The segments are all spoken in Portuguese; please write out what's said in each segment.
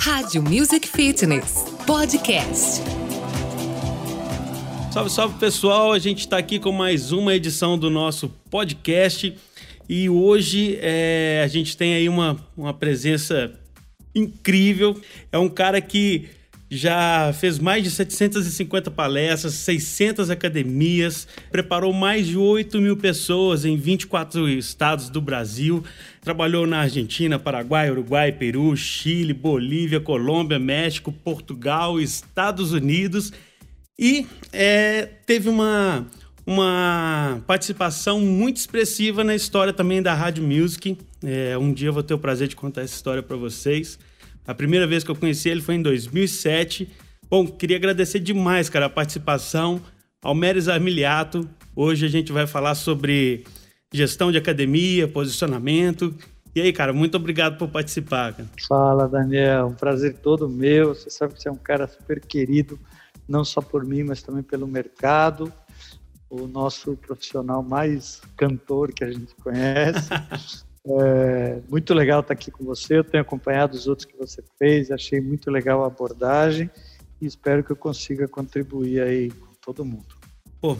Rádio Music Fitness Podcast. Salve, salve pessoal! A gente está aqui com mais uma edição do nosso podcast e hoje é, a gente tem aí uma, uma presença incrível. É um cara que já fez mais de 750 palestras, 600 academias, preparou mais de 8 mil pessoas em 24 estados do Brasil, trabalhou na Argentina, Paraguai, Uruguai, Peru, Chile, Bolívia, Colômbia, México, Portugal, Estados Unidos e é, teve uma, uma participação muito expressiva na história também da Rádio Music. É, um dia eu vou ter o prazer de contar essa história para vocês. A primeira vez que eu conheci ele foi em 2007. Bom, queria agradecer demais, cara, a participação. Almeres Armiliato. Hoje a gente vai falar sobre gestão de academia, posicionamento. E aí, cara, muito obrigado por participar. Cara. Fala, Daniel. Um prazer todo meu. Você sabe que você é um cara super querido, não só por mim, mas também pelo mercado. O nosso profissional mais cantor que a gente conhece. É, muito legal estar aqui com você. Eu tenho acompanhado os outros que você fez, achei muito legal a abordagem e espero que eu consiga contribuir aí com todo mundo. Pô,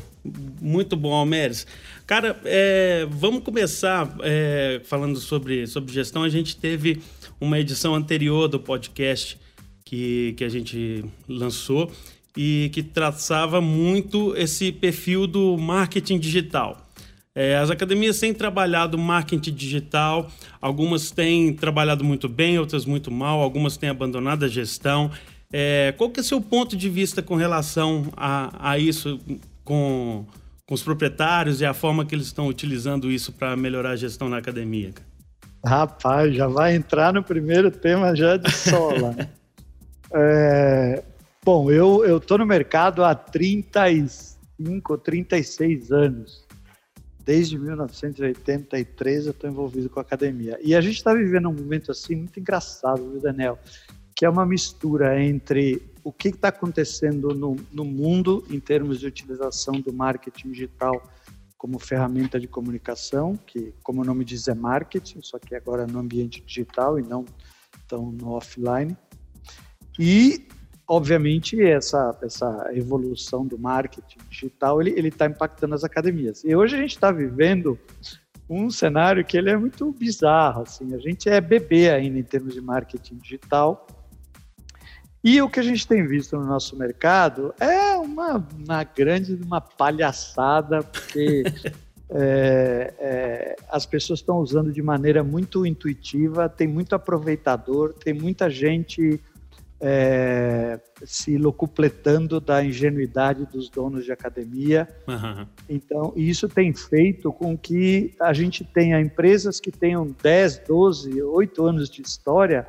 muito bom, Almeres. Cara, é, vamos começar é, falando sobre, sobre gestão. A gente teve uma edição anterior do podcast que, que a gente lançou e que traçava muito esse perfil do marketing digital. É, as academias têm trabalhado marketing digital, algumas têm trabalhado muito bem, outras muito mal, algumas têm abandonado a gestão. É, qual que é o seu ponto de vista com relação a, a isso, com, com os proprietários e a forma que eles estão utilizando isso para melhorar a gestão na academia? Rapaz, já vai entrar no primeiro tema já de sola. é, bom, eu estou no mercado há 35, 36 anos desde 1983 eu estou envolvido com a academia. E a gente está vivendo um momento assim muito engraçado, viu, Daniel? Que é uma mistura entre o que está acontecendo no, no mundo em termos de utilização do marketing digital como ferramenta de comunicação, que, como o nome diz, é marketing, só que agora no ambiente digital e não tão no offline. E obviamente essa essa evolução do marketing digital ele ele está impactando as academias. E hoje a gente está vivendo um cenário que ele é muito bizarro assim. A gente é bebê ainda em termos de marketing digital. E o que a gente tem visto no nosso mercado é uma, uma grande uma palhaçada porque é, é, as pessoas estão usando de maneira muito intuitiva tem muito aproveitador tem muita gente é, se locupletando da ingenuidade dos donos de academia. Uhum. Então, isso tem feito com que a gente tenha empresas que tenham 10, 12, 8 anos de história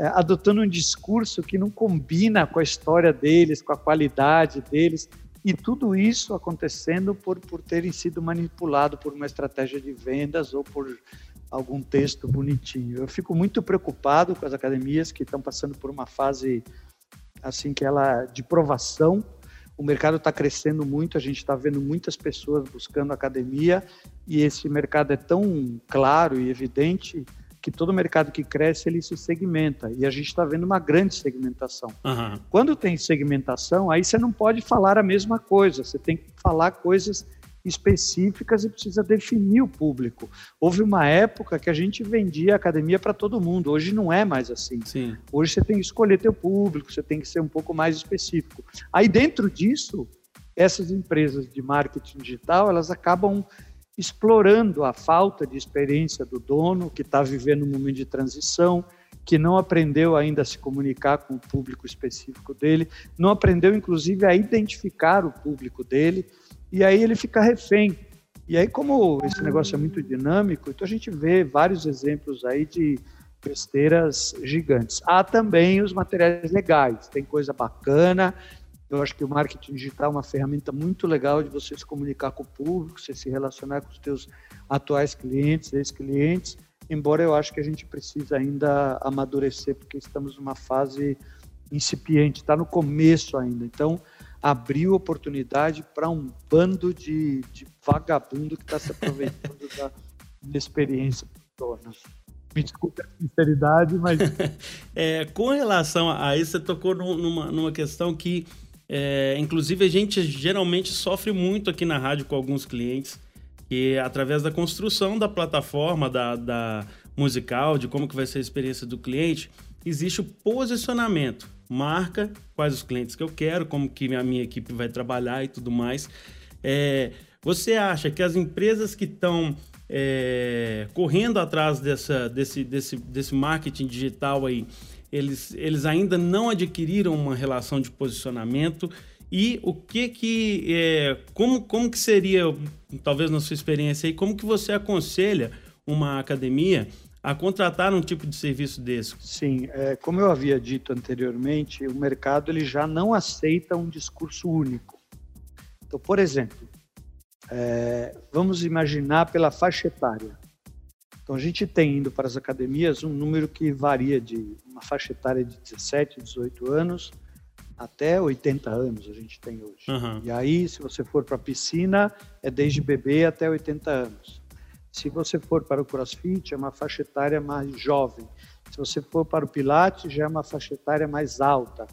é, adotando um discurso que não combina com a história deles, com a qualidade deles. E tudo isso acontecendo por, por terem sido manipulado por uma estratégia de vendas ou por algum texto bonitinho. Eu fico muito preocupado com as academias que estão passando por uma fase assim que ela de provação. O mercado está crescendo muito, a gente está vendo muitas pessoas buscando academia e esse mercado é tão claro e evidente que todo mercado que cresce ele se segmenta e a gente está vendo uma grande segmentação. Uhum. Quando tem segmentação, aí você não pode falar a mesma coisa, você tem que falar coisas específicas e precisa definir o público. Houve uma época que a gente vendia academia para todo mundo, hoje não é mais assim. Sim. Hoje você tem que escolher teu público, você tem que ser um pouco mais específico. Aí dentro disso, essas empresas de marketing digital, elas acabam explorando a falta de experiência do dono que está vivendo um momento de transição, que não aprendeu ainda a se comunicar com o público específico dele, não aprendeu inclusive a identificar o público dele e aí ele fica refém. E aí, como esse negócio é muito dinâmico, então a gente vê vários exemplos aí de besteiras gigantes. Há também os materiais legais, tem coisa bacana. Eu acho que o marketing digital é uma ferramenta muito legal de você se comunicar com o público, você se relacionar com os seus atuais clientes, ex-clientes, embora eu acho que a gente precisa ainda amadurecer, porque estamos numa fase incipiente, está no começo ainda. Então, abriu oportunidade para um bando de, de vagabundo que está se aproveitando da experiência toda. Me desculpe a sinceridade, mas. é, com relação a isso, você tocou numa, numa questão que, é, inclusive, a gente geralmente sofre muito aqui na rádio com alguns clientes, que através da construção da plataforma, da, da musical, de como que vai ser a experiência do cliente, existe o posicionamento. Marca quais os clientes que eu quero, como que a minha equipe vai trabalhar e tudo mais. É, você acha que as empresas que estão é, correndo atrás dessa, desse, desse, desse marketing digital aí, eles, eles ainda não adquiriram uma relação de posicionamento e o que que é, como, como que seria talvez na sua experiência aí como que você aconselha uma academia a contratar um tipo de serviço desse? Sim, é, como eu havia dito anteriormente, o mercado ele já não aceita um discurso único. Então, por exemplo, é, vamos imaginar pela faixa etária. Então, a gente tem indo para as academias um número que varia de uma faixa etária de 17, 18 anos até 80 anos a gente tem hoje. Uhum. E aí, se você for para a piscina, é desde bebê até 80 anos. Se você for para o crossfit, é uma faixa etária mais jovem. Se você for para o pilates, já é uma faixa etária mais alta.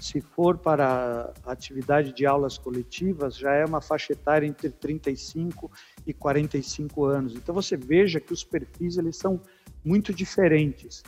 Se for para a atividade de aulas coletivas, já é uma faixa etária entre 35 e 45 anos. Então você veja que os perfis eles são muito diferentes.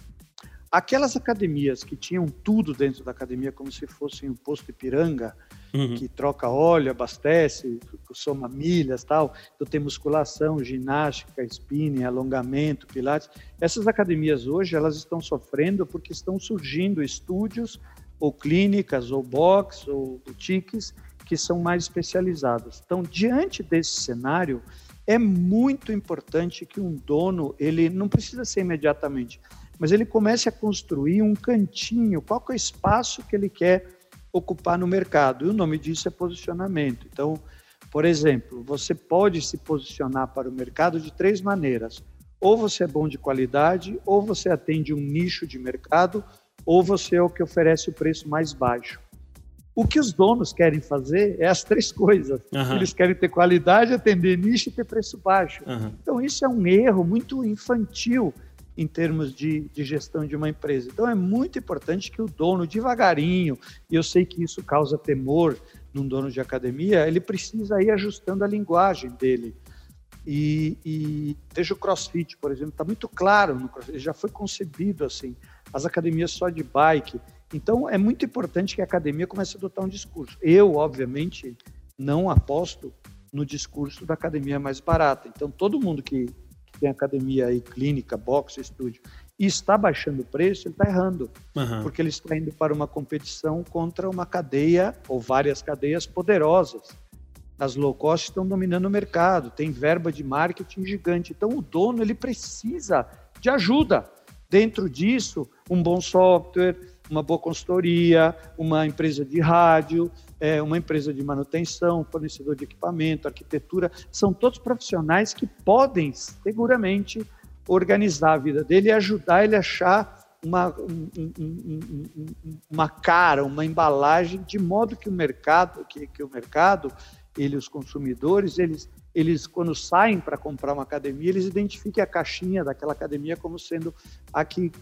Aquelas academias que tinham tudo dentro da academia, como se fosse um posto Ipiranga, uhum. que troca óleo, abastece, soma milhas tal, então tem musculação, ginástica, spinning, alongamento, pilates. Essas academias hoje elas estão sofrendo porque estão surgindo estúdios ou clínicas, ou box, ou boutiques que são mais especializadas. Então, diante desse cenário, é muito importante que um dono, ele não precisa ser imediatamente, mas ele comece a construir um cantinho, qual é o espaço que ele quer ocupar no mercado. E o nome disso é posicionamento. Então, por exemplo, você pode se posicionar para o mercado de três maneiras. Ou você é bom de qualidade, ou você atende um nicho de mercado, ou você é o que oferece o preço mais baixo. O que os donos querem fazer é as três coisas. Uhum. Eles querem ter qualidade, atender nicho e ter preço baixo. Uhum. Então, isso é um erro muito infantil em termos de, de, gestão de uma empresa. Então, é muito importante que o dono, devagarinho, e eu sei que isso causa temor num dono de academia, ele precisa ir ajustando a linguagem dele. E, e veja o CrossFit, por exemplo, está muito claro, no CrossFit, já foi concebido assim as academias só de bike. Então, é muito importante que a academia comece a adotar um discurso. Eu, obviamente, não aposto no discurso da academia mais barata. Então, todo mundo que, tem academia aí, clínica, boxe, estúdio, e está baixando o preço, ele está errando. Uhum. Porque ele está indo para uma competição contra uma cadeia ou várias cadeias poderosas. As low cost estão dominando o mercado, tem verba de marketing gigante. Então, o dono ele precisa de ajuda. Dentro disso, um bom software, uma boa consultoria, uma empresa de rádio, é, uma empresa de manutenção, fornecedor de equipamento, arquitetura, são todos profissionais que podem seguramente organizar a vida dele e ajudar ele a achar uma, um, um, um, uma cara, uma embalagem, de modo que o mercado, que, que o mercado, ele, os consumidores, eles eles, quando saem para comprar uma academia, eles identifiquem a caixinha daquela academia como sendo a que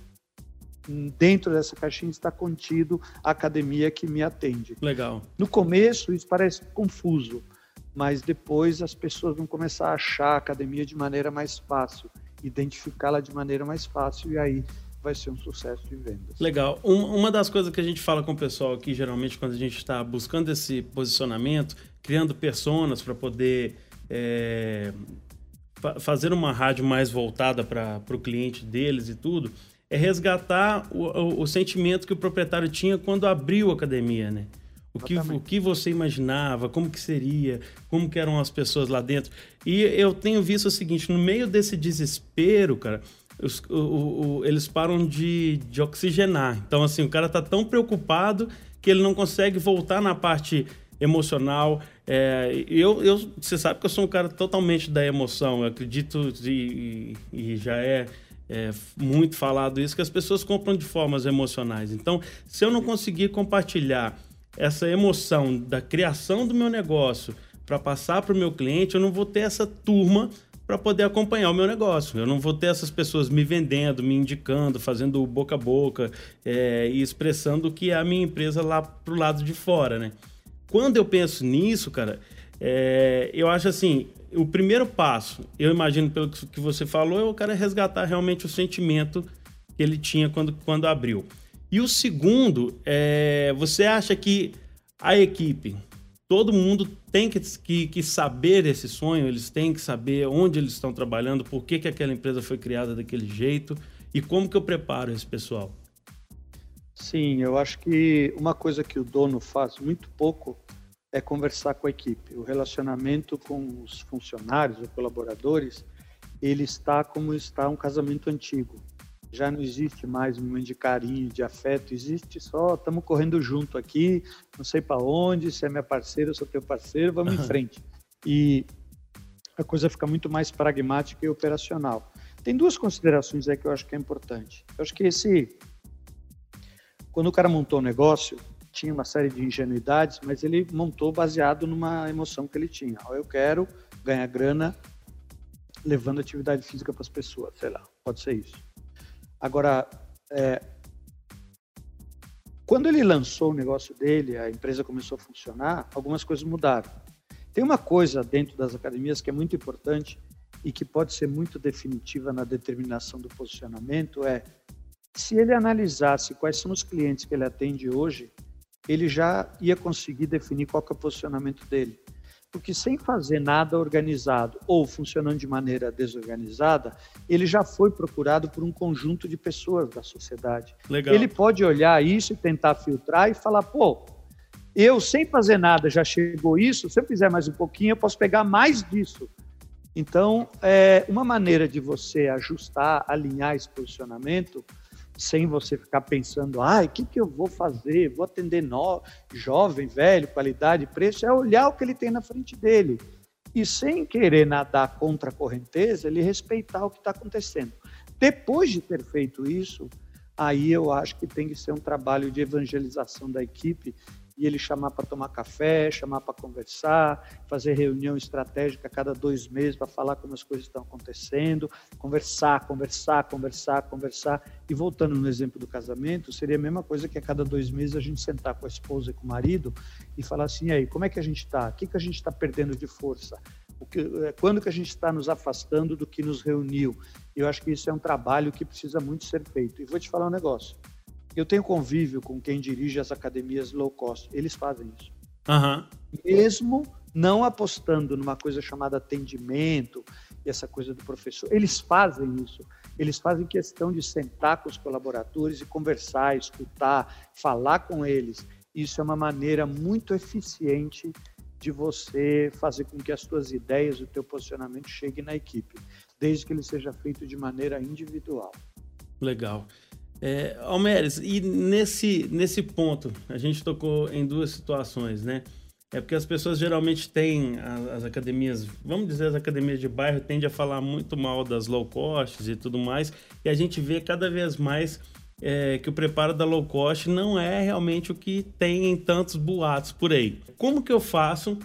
dentro dessa caixinha está contido a academia que me atende. Legal. No começo isso parece confuso, mas depois as pessoas vão começar a achar a academia de maneira mais fácil, identificá-la de maneira mais fácil e aí vai ser um sucesso de vendas. Legal. Um, uma das coisas que a gente fala com o pessoal aqui, geralmente, quando a gente está buscando esse posicionamento, criando personas para poder é, fazer uma rádio mais voltada para o cliente deles e tudo, é resgatar o, o, o, sentimento que o proprietário tinha quando abriu a academia, né? O que, o que você imaginava, como que seria, como que eram as pessoas lá dentro. E eu tenho visto o seguinte, no meio desse desespero, cara, os, o, o, eles param de, de oxigenar. Então, assim, o cara tá tão preocupado que ele não consegue voltar na parte emocional. É, eu, eu, você sabe que eu sou um cara totalmente da emoção. Eu acredito e, e já é é, muito falado isso, que as pessoas compram de formas emocionais. Então, se eu não conseguir compartilhar essa emoção da criação do meu negócio para passar para o meu cliente, eu não vou ter essa turma para poder acompanhar o meu negócio. Eu não vou ter essas pessoas me vendendo, me indicando, fazendo boca a boca é, e expressando que é a minha empresa lá pro lado de fora, né? Quando eu penso nisso, cara, é, eu acho assim, o primeiro passo, eu imagino pelo que você falou, é o cara resgatar realmente o sentimento que ele tinha quando, quando abriu. E o segundo, é, você acha que a equipe, todo mundo tem que, que, que, saber esse sonho, eles têm que saber onde eles estão trabalhando, por que, que aquela empresa foi criada daquele jeito e como que eu preparo esse pessoal? Sim, eu acho que uma coisa que o dono faz muito pouco é conversar com a equipe. O relacionamento com os funcionários ou colaboradores, ele está como está um casamento antigo. Já não existe mais um momento de carinho, de afeto, existe só estamos correndo junto aqui, não sei para onde, se é minha parceira, ou sou teu parceiro, vamos em frente. E a coisa fica muito mais pragmática e operacional. Tem duas considerações aí que eu acho que é importante. Eu acho que esse quando o cara montou o negócio, tinha uma série de ingenuidades, mas ele montou baseado numa emoção que ele tinha. Eu quero ganhar grana levando atividade física para as pessoas, sei lá, pode ser isso. Agora, é, quando ele lançou o negócio dele, a empresa começou a funcionar, algumas coisas mudaram. Tem uma coisa dentro das academias que é muito importante e que pode ser muito definitiva na determinação do posicionamento é se ele analisasse quais são os clientes que ele atende hoje, ele já ia conseguir definir qual é o posicionamento dele. Porque sem fazer nada organizado ou funcionando de maneira desorganizada, ele já foi procurado por um conjunto de pessoas da sociedade. Legal. Ele pode olhar isso e tentar filtrar e falar, pô, eu sem fazer nada já chegou isso, se eu fizer mais um pouquinho, eu posso pegar mais disso. Então, é uma maneira de você ajustar, alinhar esse posicionamento sem você ficar pensando, ai, o que, que eu vou fazer? Vou atender no... jovem, velho, qualidade, preço, é olhar o que ele tem na frente dele. E sem querer nadar contra a correnteza, ele respeitar o que está acontecendo. Depois de ter feito isso, aí eu acho que tem que ser um trabalho de evangelização da equipe e ele chamar para tomar café, chamar para conversar, fazer reunião estratégica a cada dois meses para falar como as coisas estão acontecendo, conversar, conversar, conversar, conversar. E voltando no exemplo do casamento, seria a mesma coisa que a cada dois meses a gente sentar com a esposa e com o marido e falar assim, aí, como é que a gente está? O que, que a gente está perdendo de força? Que, é, quando que a gente está nos afastando do que nos reuniu? Eu acho que isso é um trabalho que precisa muito ser feito. E vou te falar um negócio eu tenho convívio com quem dirige as academias low cost. Eles fazem isso. Uhum. Mesmo não apostando numa coisa chamada atendimento e essa coisa do professor. Eles fazem isso. Eles fazem questão de sentar com os colaboradores e conversar, escutar, falar com eles. Isso é uma maneira muito eficiente de você fazer com que as suas ideias, o teu posicionamento chegue na equipe, desde que ele seja feito de maneira individual. Legal. É, Almeres, e nesse, nesse ponto, a gente tocou em duas situações, né? É porque as pessoas geralmente têm as, as, academias, vamos dizer, as academias de bairro tendem a falar muito mal das low costs e tudo mais, e a gente vê cada vez mais é, que o preparo da low cost não é realmente o que tem em tantos boatos por aí. Como que eu faço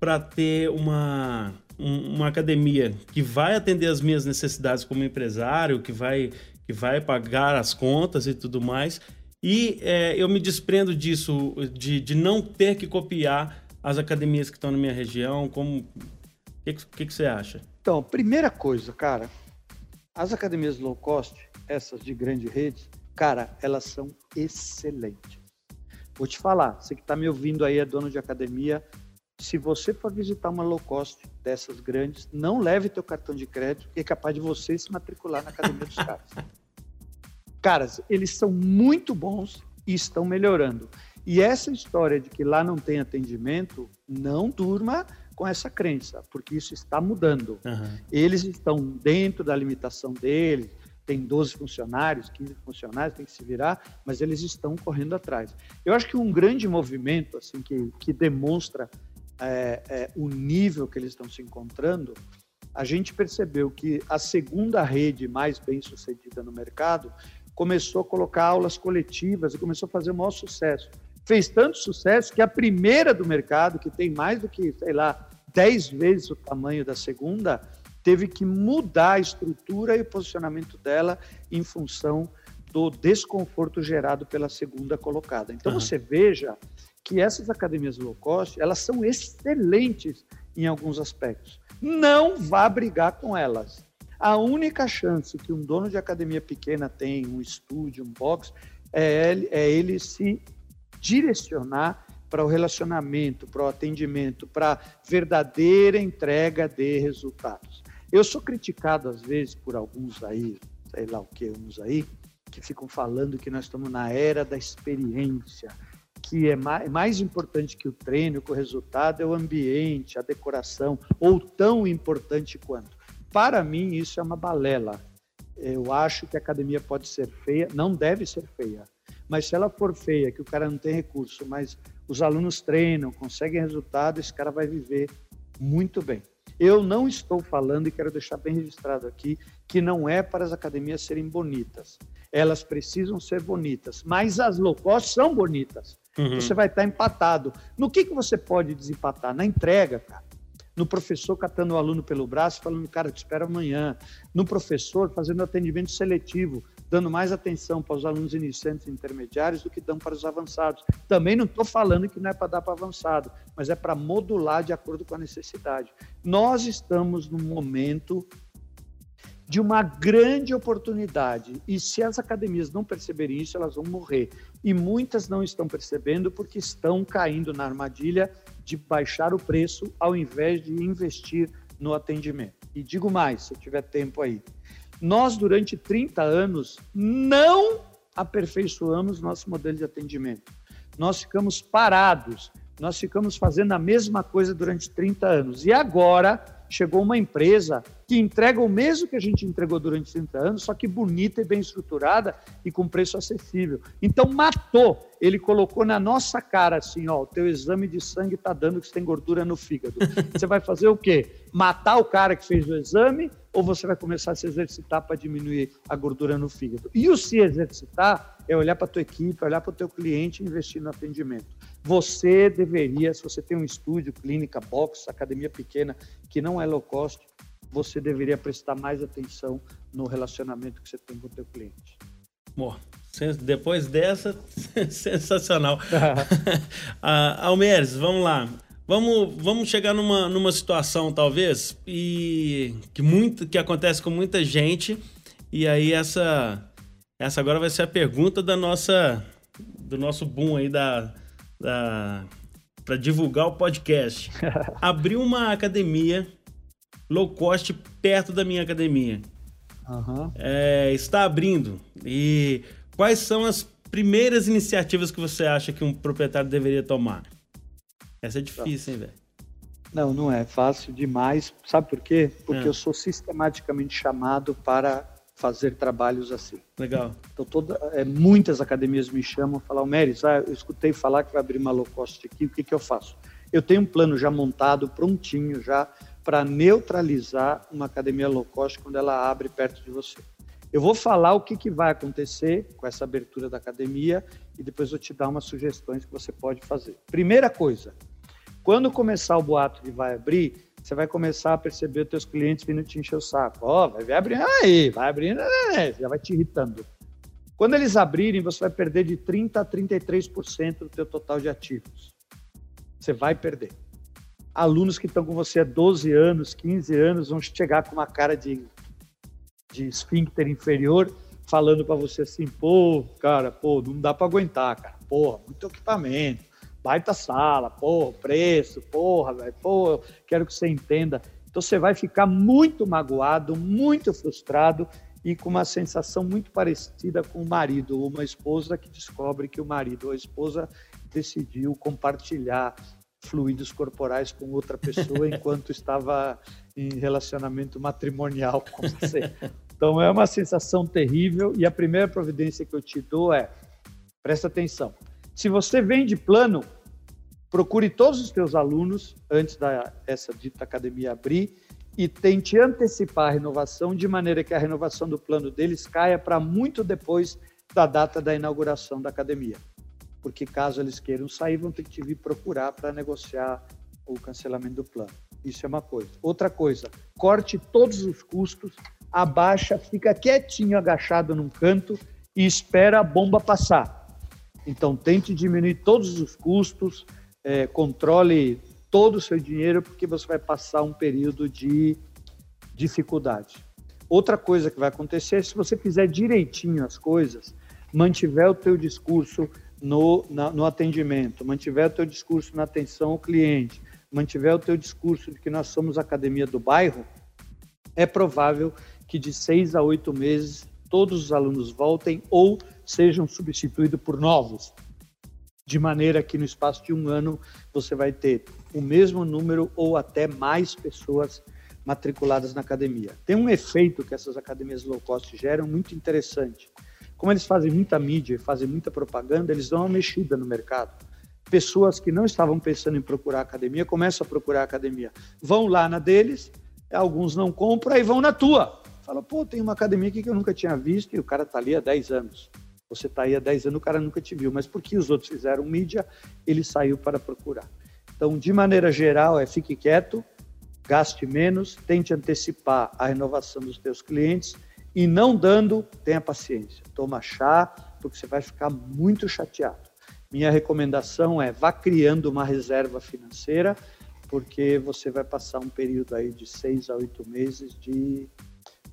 para ter uma, um, uma academia que vai atender as minhas necessidades como empresário, que vai que vai pagar as contas e tudo mais. E é, eu me desprendo disso, de, de não ter que copiar as academias que estão na minha região. Como o que, que, que, você acha? Então, primeira coisa, cara, as academias low cost, essas de grande rede, cara, elas são excelentes. Vou te falar, você que está me ouvindo aí é dono de academia, se você for visitar uma low cost dessas grandes, não leve teu cartão de crédito, que é capaz de você se matricular na academia dos caras. Caras, eles são muito bons e estão melhorando. E essa história de que lá não tem atendimento, não durma com essa crença, porque isso está mudando. Uhum. Eles estão dentro da limitação deles, tem 12 funcionários, 15 funcionários, tem que se virar, mas eles estão correndo atrás. Eu acho que um grande movimento assim que, que demonstra é, é, o nível que eles estão se encontrando, a gente percebeu que a segunda rede mais bem sucedida no mercado começou a colocar aulas coletivas e começou a fazer o maior sucesso. Fez tanto sucesso que a primeira do mercado, que tem mais do que, sei lá, 10 vezes o tamanho da segunda, teve que mudar a estrutura e o posicionamento dela em função do desconforto gerado pela segunda colocada. Então uhum. você veja que essas academias low cost, elas são excelentes em alguns aspectos. Não vá brigar com elas. A única chance que um dono de academia pequena tem, um estúdio, um box, é ele, é ele se direcionar para o relacionamento, para o atendimento, para verdadeira entrega de resultados. Eu sou criticado às vezes por alguns aí, sei lá o que, uns aí, que ficam falando que nós estamos na era da experiência, que é mais, mais importante que o treino, que o resultado é o ambiente, a decoração, ou tão importante quanto. Para mim, isso é uma balela. Eu acho que a academia pode ser feia, não deve ser feia, mas se ela for feia, que o cara não tem recurso, mas os alunos treinam, conseguem resultado, esse cara vai viver muito bem. Eu não estou falando, e quero deixar bem registrado aqui, que não é para as academias serem bonitas. Elas precisam ser bonitas, mas as low cost são bonitas. Uhum. Você vai estar empatado. No que, que você pode desempatar? Na entrega, cara no professor catando o aluno pelo braço, falando, cara, te espero amanhã, no professor fazendo atendimento seletivo, dando mais atenção para os alunos iniciantes e intermediários do que dão para os avançados. Também não estou falando que não é para dar para avançado, mas é para modular de acordo com a necessidade. Nós estamos num momento de uma grande oportunidade. E se as academias não perceberem isso, elas vão morrer. E muitas não estão percebendo porque estão caindo na armadilha de baixar o preço ao invés de investir no atendimento. E digo mais, se eu tiver tempo aí. Nós, durante 30 anos, não aperfeiçoamos nosso modelo de atendimento. Nós ficamos parados, nós ficamos fazendo a mesma coisa durante 30 anos. E agora chegou uma empresa que entrega o mesmo que a gente entregou durante 30 anos, só que bonita e bem estruturada e com preço acessível. Então matou. Ele colocou na nossa cara assim, ó, o teu exame de sangue está dando que você tem gordura no fígado. Você vai fazer o quê? Matar o cara que fez o exame ou você vai começar a se exercitar para diminuir a gordura no fígado? E o se exercitar é olhar para a tua equipe, olhar para o teu cliente e investir no atendimento. Você deveria, se você tem um estúdio, clínica, box, academia pequena, que não é low cost, você deveria prestar mais atenção no relacionamento que você tem com o teu cliente. Bom, depois dessa, sensacional. ah, Almeres, vamos lá. Vamos, vamos chegar numa, numa situação, talvez, e que, muito, que acontece com muita gente, e aí essa, essa agora vai ser a pergunta da nossa, do nosso boom aí da, da para divulgar o podcast. Abriu uma academia low cost perto da minha academia. Uhum. É, está abrindo. E quais são as primeiras iniciativas que você acha que um proprietário deveria tomar? Essa é difícil, hein, velho? Não, não é fácil demais. Sabe por quê? Porque é. eu sou sistematicamente chamado para fazer trabalhos assim. Legal. Então, toda, é, muitas academias me chamam e falam, Meris, ah, eu escutei falar que vai abrir uma low cost aqui, o que, que eu faço? Eu tenho um plano já montado, prontinho já, para neutralizar uma academia low cost quando ela abre perto de você. Eu vou falar o que, que vai acontecer com essa abertura da academia e depois vou te dar umas sugestões que você pode fazer. Primeira coisa, quando começar o boato que vai abrir, você vai começar a perceber os teus clientes vindo te encher o saco. Ó, oh, vai abrindo aí, vai abrindo, né, né, já vai te irritando. Quando eles abrirem, você vai perder de 30% a 33% do teu total de ativos. Você vai perder. Alunos que estão com você há 12 anos, 15 anos, vão chegar com uma cara de, de esfíncter inferior, falando para você assim, pô, cara, pô, não dá para aguentar, cara. Porra, muito equipamento baita sala, pô, preço, porra, velho, pô, quero que você entenda. Então você vai ficar muito magoado, muito frustrado e com uma sensação muito parecida com o marido uma esposa que descobre que o marido ou a esposa decidiu compartilhar fluidos corporais com outra pessoa enquanto estava em relacionamento matrimonial com você. Então é uma sensação terrível e a primeira providência que eu te dou é presta atenção. Se você vem de plano, procure todos os teus alunos antes da essa dita academia abrir e tente antecipar a renovação de maneira que a renovação do plano deles caia para muito depois da data da inauguração da academia. Porque caso eles queiram sair, vão ter que te vir procurar para negociar o cancelamento do plano. Isso é uma coisa. Outra coisa, corte todos os custos, abaixa, fica quietinho, agachado num canto e espera a bomba passar. Então, tente diminuir todos os custos, é, controle todo o seu dinheiro, porque você vai passar um período de dificuldade. Outra coisa que vai acontecer é se você fizer direitinho as coisas, mantiver o teu discurso no, na, no atendimento, mantiver o teu discurso na atenção ao cliente, mantiver o teu discurso de que nós somos academia do bairro, é provável que de seis a oito meses todos os alunos voltem ou sejam substituídos por novos, de maneira que no espaço de um ano você vai ter o mesmo número ou até mais pessoas matriculadas na academia. Tem um efeito que essas academias low cost geram muito interessante. Como eles fazem muita mídia e fazem muita propaganda, eles dão uma mexida no mercado. Pessoas que não estavam pensando em procurar academia começam a procurar academia. Vão lá na deles, alguns não compram e vão na tua. Fala, pô, tem uma academia aqui que eu nunca tinha visto e o cara está ali há 10 anos. Você está aí há 10 anos, o cara nunca te viu, mas porque os outros fizeram mídia, ele saiu para procurar. Então, de maneira geral, é fique quieto, gaste menos, tente antecipar a renovação dos teus clientes e não dando, tenha paciência. Toma chá, porque você vai ficar muito chateado. Minha recomendação é vá criando uma reserva financeira, porque você vai passar um período aí de seis a oito meses de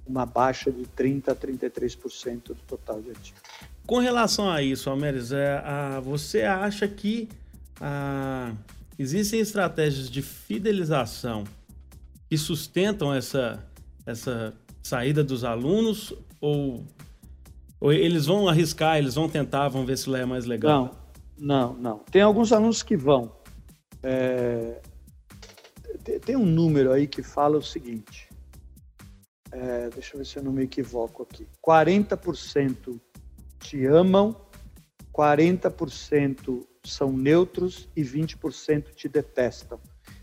uma baixa de 30% a 33% do total de ativos. Com relação a isso, Almeres, é, a, você acha que a, existem estratégias de fidelização que sustentam essa, essa saída dos alunos ou, ou eles vão arriscar, eles vão tentar, vão ver se lá é mais legal? Não, não, não. Tem alguns alunos que vão. É, tem um número aí que fala o seguinte: é, deixa eu ver se eu não me equivoco aqui. 40% te amam, 40% são neutros e 20% te detestam.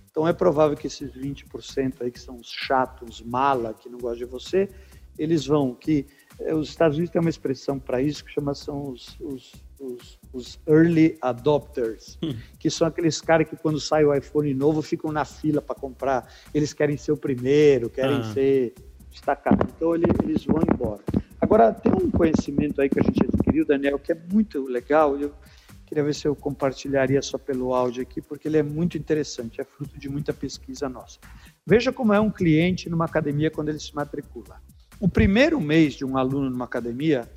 Então é provável que esses 20% aí que são os chatos, mala, que não gostam de você, eles vão que é, os Estados Unidos têm uma expressão para isso que chama são os, os, os, os early adopters, que são aqueles caras que quando sai o iPhone novo ficam na fila para comprar, eles querem ser o primeiro, querem ah. ser destacado. Então ele, eles vão embora. Agora, tem um conhecimento aí que a gente adquiriu, Daniel, que é muito legal. Eu queria ver se eu compartilharia só pelo áudio aqui, porque ele é muito interessante, é fruto de muita pesquisa nossa. Veja como é um cliente numa academia quando ele se matricula. O primeiro mês de um aluno numa academia,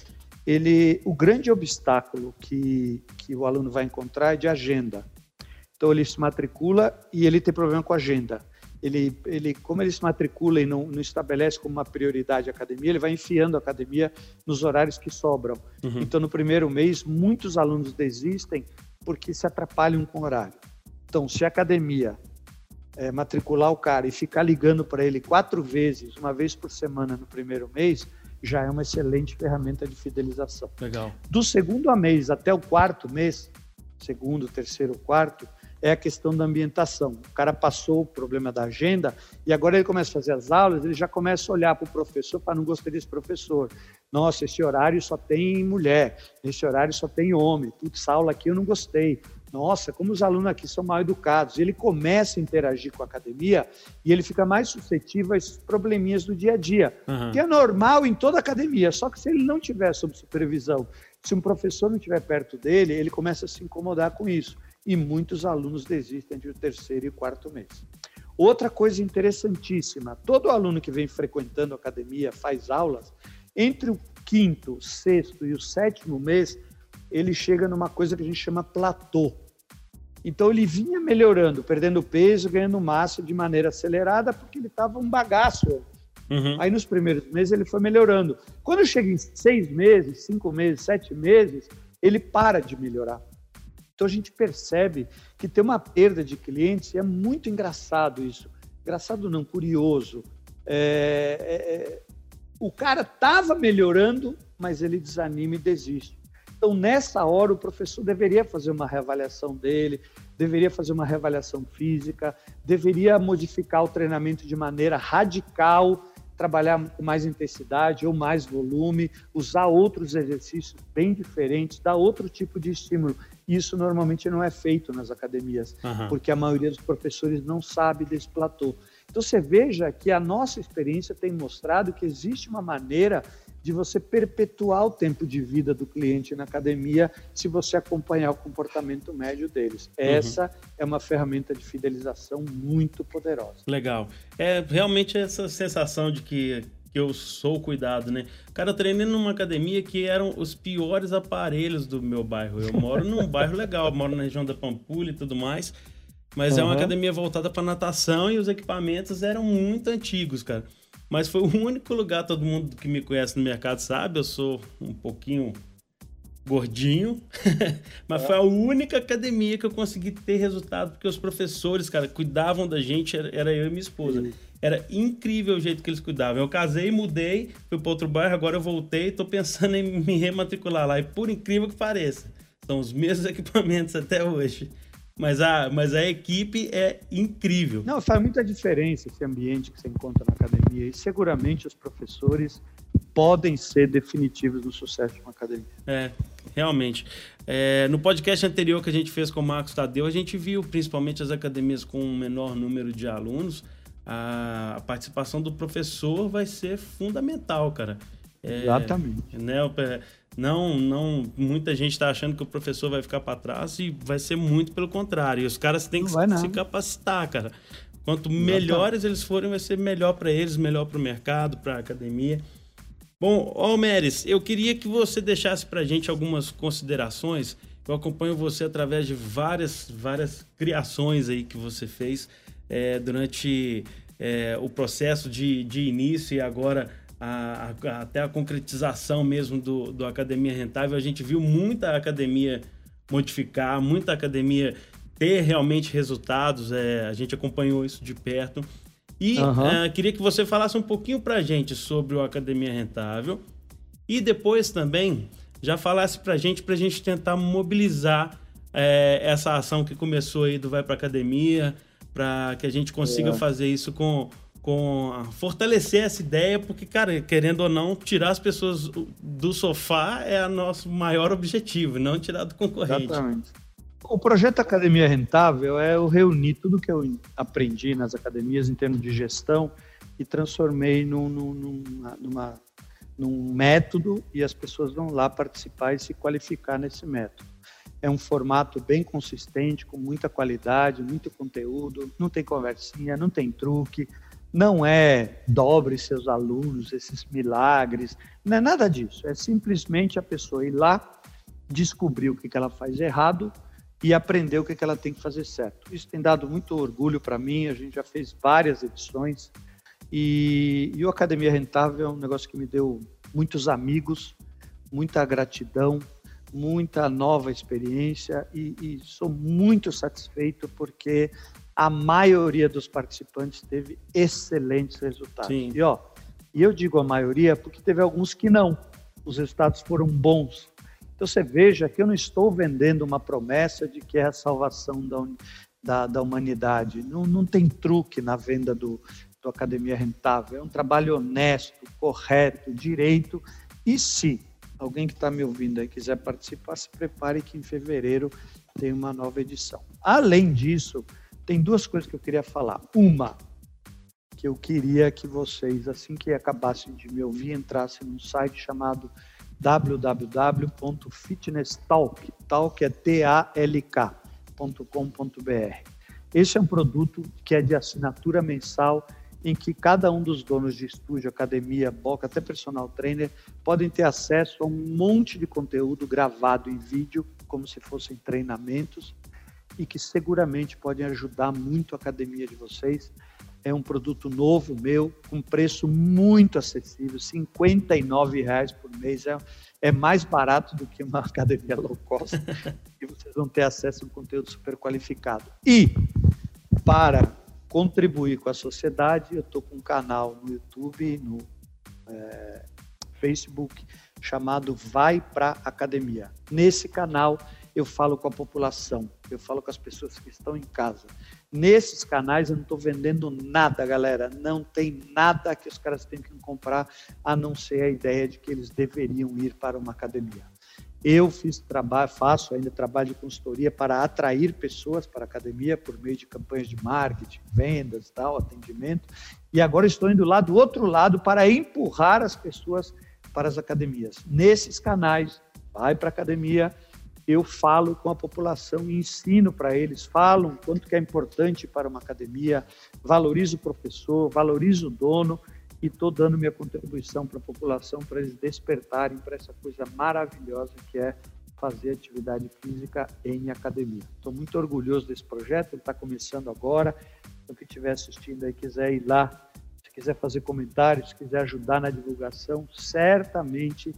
ele, o grande obstáculo que, que o aluno vai encontrar é de agenda. Então ele se matricula e ele tem problema com agenda ele, ele, como ele se matricula e não, não, estabelece como uma prioridade a academia, ele vai enfiando a academia nos horários que sobram. Uhum. Então, no primeiro mês, muitos alunos desistem porque se atrapalham com o horário. Então, se a academia é, matricular o cara e ficar ligando para ele quatro vezes, uma vez por semana no primeiro mês, já é uma excelente ferramenta de fidelização. Legal. Do segundo a mês até o quarto mês, segundo, terceiro, quarto, é a questão da ambientação. O cara passou o problema da agenda e agora ele começa a fazer as aulas, ele já começa a olhar para o professor para não gostar desse professor. Nossa, esse horário só tem mulher, esse horário só tem homem. Putz, aula aqui eu não gostei. Nossa, como os alunos aqui são mal educados. Ele começa a interagir com a academia e ele fica mais suscetível a esses probleminhas do dia a dia, uhum. que é normal em toda academia. Só que se ele não tiver sob supervisão, se um professor não estiver perto dele, ele começa a se incomodar com isso e muitos alunos desistem entre o terceiro e o quarto mês. Outra coisa interessantíssima: todo aluno que vem frequentando a academia, faz aulas, entre o quinto, sexto e o sétimo mês, ele chega numa coisa que a gente chama platô. Então ele vinha melhorando, perdendo peso, ganhando massa de maneira acelerada, porque ele estava um bagaço. Uhum. Aí nos primeiros meses ele foi melhorando. Quando chega em seis meses, cinco meses, sete meses, ele para de melhorar. Então a gente percebe que tem uma perda de clientes e é muito engraçado isso. Engraçado não, curioso. É, é, é o cara estava melhorando, mas ele desanima e desiste. Então, nessa hora, o professor deveria fazer uma reavaliação dele, deveria fazer uma reavaliação física, deveria modificar o treinamento de maneira radical trabalhar com mais intensidade ou mais volume, usar outros exercícios bem diferentes, dar outro tipo de estímulo. Isso normalmente não é feito nas academias, uhum. porque a maioria dos professores não sabe desse platô. Então você veja que a nossa experiência tem mostrado que existe uma maneira de você perpetuar o tempo de vida do cliente na academia se você acompanhar o comportamento médio deles. Uhum. Essa é uma ferramenta de fidelização muito poderosa. Legal. É realmente essa sensação de que eu sou cuidado, né? Cara, eu treinei numa academia que eram os piores aparelhos do meu bairro. Eu moro num bairro legal, moro na região da Pampulha e tudo mais, mas uhum. é uma academia voltada para natação e os equipamentos eram muito antigos, cara. Mas foi o único lugar, todo mundo que me conhece no mercado sabe, eu sou um pouquinho gordinho, mas foi a única academia que eu consegui ter resultado, porque os professores, cara, cuidavam da gente, era eu e minha esposa. Era incrível o jeito que eles cuidavam. Eu casei, mudei, fui para outro bairro, agora eu voltei, tô pensando em me rematricular lá. E por incrível que pareça, são os mesmos equipamentos até hoje. Mas a, mas a equipe é incrível. Não, faz muita diferença esse ambiente que você encontra na academia. E seguramente os professores podem ser definitivos no sucesso de uma academia. É, realmente. É, no podcast anterior que a gente fez com o Marcos Tadeu, a gente viu principalmente as academias com um menor número de alunos. A, participação do professor vai ser fundamental, cara. É, Exatamente. Né, não, não, muita gente está achando que o professor vai ficar para trás e vai ser muito pelo contrário. E os caras têm que se, se capacitar, cara. Quanto melhores eles forem, vai ser melhor para eles, melhor para o mercado, para a academia. Bom, Almeres, eu queria que você deixasse para gente algumas considerações. Eu acompanho você através de várias, várias criações aí que você fez é, durante é, o processo de, de início e agora a, a, até a concretização mesmo do, do Academia Rentável, a gente viu muita academia modificar, muita academia ter realmente resultados, é, a gente acompanhou isso de perto. E uhum. é, queria que você falasse um pouquinho para a gente sobre o Academia Rentável e depois também já falasse para a gente, para a gente tentar mobilizar é, essa ação que começou aí do Vai para Academia, para que a gente consiga é. fazer isso com com fortalecer essa ideia, porque, cara, querendo ou não, tirar as pessoas do sofá é o nosso maior objetivo, não tirar do concorrente. Exatamente. O projeto Academia Rentável é eu reunir tudo que eu aprendi nas academias em termos de gestão e transformei num, num, numa, num método e as pessoas vão lá participar e se qualificar nesse método. É um formato bem consistente, com muita qualidade, muito conteúdo, não tem conversinha, não tem truque, não é dobre seus alunos, esses milagres, não é nada disso. É simplesmente a pessoa ir lá, descobrir o que, ela faz errado e aprender o que, ela tem que fazer certo. Isso tem dado muito orgulho para mim, a gente já fez várias edições e, e o Academia Rentável é um negócio que me deu muitos amigos, muita gratidão, muita nova experiência e, e sou muito satisfeito porque a maioria dos participantes teve excelentes resultados. Sim. E, ó, e eu digo a maioria porque teve alguns que não. Os resultados foram bons. Então você veja que eu não estou vendendo uma promessa de que é a salvação da, da, da humanidade. Não, não tem truque na venda do, do Academia Rentável. É um trabalho honesto, correto, direito. E se alguém que está me ouvindo aí quiser participar, se prepare que em fevereiro tem uma nova edição. Além disso, tem duas coisas que eu queria falar. Uma, que eu queria que vocês, assim que acabassem de me ouvir, entrassem num site chamado www.fitnesstalk, talk é T-A-L-K.com.br. Esse é um produto que é de assinatura mensal, em que cada um dos donos de estúdio, academia, boca, até personal trainer, podem ter acesso a um monte de conteúdo gravado em vídeo, como se fossem treinamentos, e que seguramente podem ajudar muito a academia de vocês. É um produto novo meu, com preço muito acessível, R$ reais por mês. É, é mais barato do que uma academia low cost e vocês vão ter acesso a um conteúdo super qualificado. E para contribuir com a sociedade, eu estou com um canal no YouTube, no é, Facebook, chamado Vai Pra Academia. Nesse canal eu falo com a população, eu falo com as pessoas que estão em casa. Nesses canais eu não estou vendendo nada, galera. Não tem nada que os caras tenham que comprar, a não ser a ideia de que eles deveriam ir para uma academia. Eu fiz trabalho, faço ainda trabalho de consultoria para atrair pessoas para a academia por meio de campanhas de marketing, vendas, tal, atendimento. E agora estou indo lá do outro lado para empurrar as pessoas para as academias. Nesses canais, vai para a academia, eu falo com a população e ensino para eles, falam quanto que é importante para uma academia, valorizo o professor, valorizo o dono e estou dando minha contribuição para a população para eles despertarem para essa coisa maravilhosa que é fazer atividade física em academia. Estou muito orgulhoso desse projeto, ele está começando agora. Então, quem estiver assistindo aí quiser ir lá, se quiser fazer comentários, se quiser ajudar na divulgação, certamente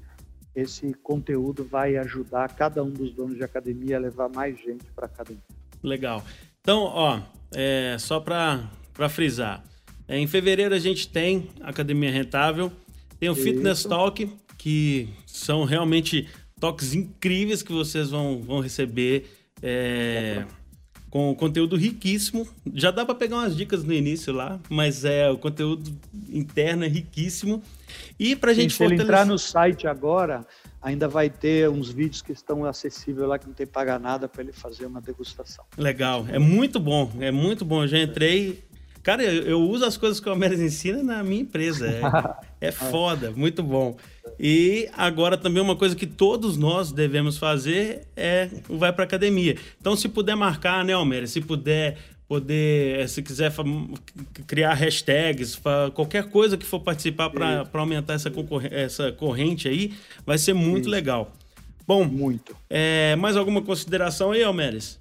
esse conteúdo vai ajudar cada um dos donos de academia a levar mais gente para a academia. Legal. Então, ó, é, só para frisar, é, em fevereiro a gente tem Academia Rentável, tem o Isso. Fitness Talk, que são realmente toques incríveis que vocês vão, vão receber. É, com conteúdo riquíssimo. Já dá para pegar umas dicas no início lá, mas é o conteúdo interno é riquíssimo. E para a gente Sim, se ele entrar no site agora, ainda vai ter uns vídeos que estão acessíveis lá que não tem que pagar nada para ele fazer uma degustação. Legal, é muito bom, é muito bom. Eu já entrei, Cara, eu, eu, uso as coisas que o Almeres ensina na minha empresa. É, é foda, muito bom. E agora também uma coisa que todos nós devemos fazer é vai para academia. Então, se puder marcar, né, Almeres? Se puder poder, eh, se quiser criar hashtags, qualquer coisa que for participar para aumentar essa, essa corrente aí, vai ser muito Isso. legal. Bom, muito. É, mais alguma consideração aí, Almeres?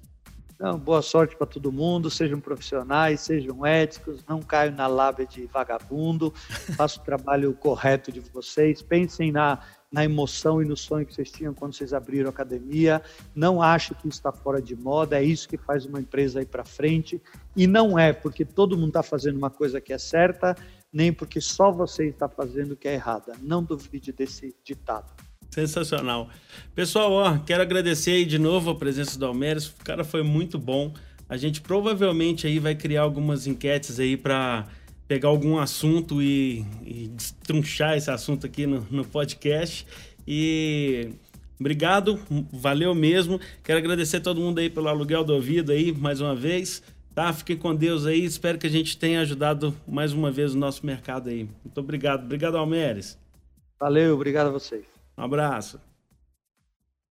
Não, boa sorte para todo mundo, sejam profissionais, sejam éticos, não caiam na lábia de vagabundo, façam o trabalho correto de vocês, pensem na, na emoção e no sonho que vocês tinham quando vocês abriram a academia, não achem que isso está fora de moda, é isso que faz uma empresa ir para frente, e não é porque todo mundo está fazendo uma coisa que é certa, nem porque só você está fazendo o que é errada. Não duvide desse ditado. Sensacional. Pessoal, ó, quero agradecer aí de novo a presença do Almeres. O cara foi muito bom. A gente provavelmente aí vai criar algumas enquetes aí para pegar algum assunto e, e destrunchar esse assunto aqui no, no podcast. E obrigado, valeu mesmo. Quero agradecer todo mundo aí pelo aluguel do ouvido aí mais uma vez. Tá? Fiquem com Deus aí. Espero que a gente tenha ajudado mais uma vez o nosso mercado aí. Muito obrigado. Obrigado, Almeres. Valeu, obrigado a vocês. Um abraço.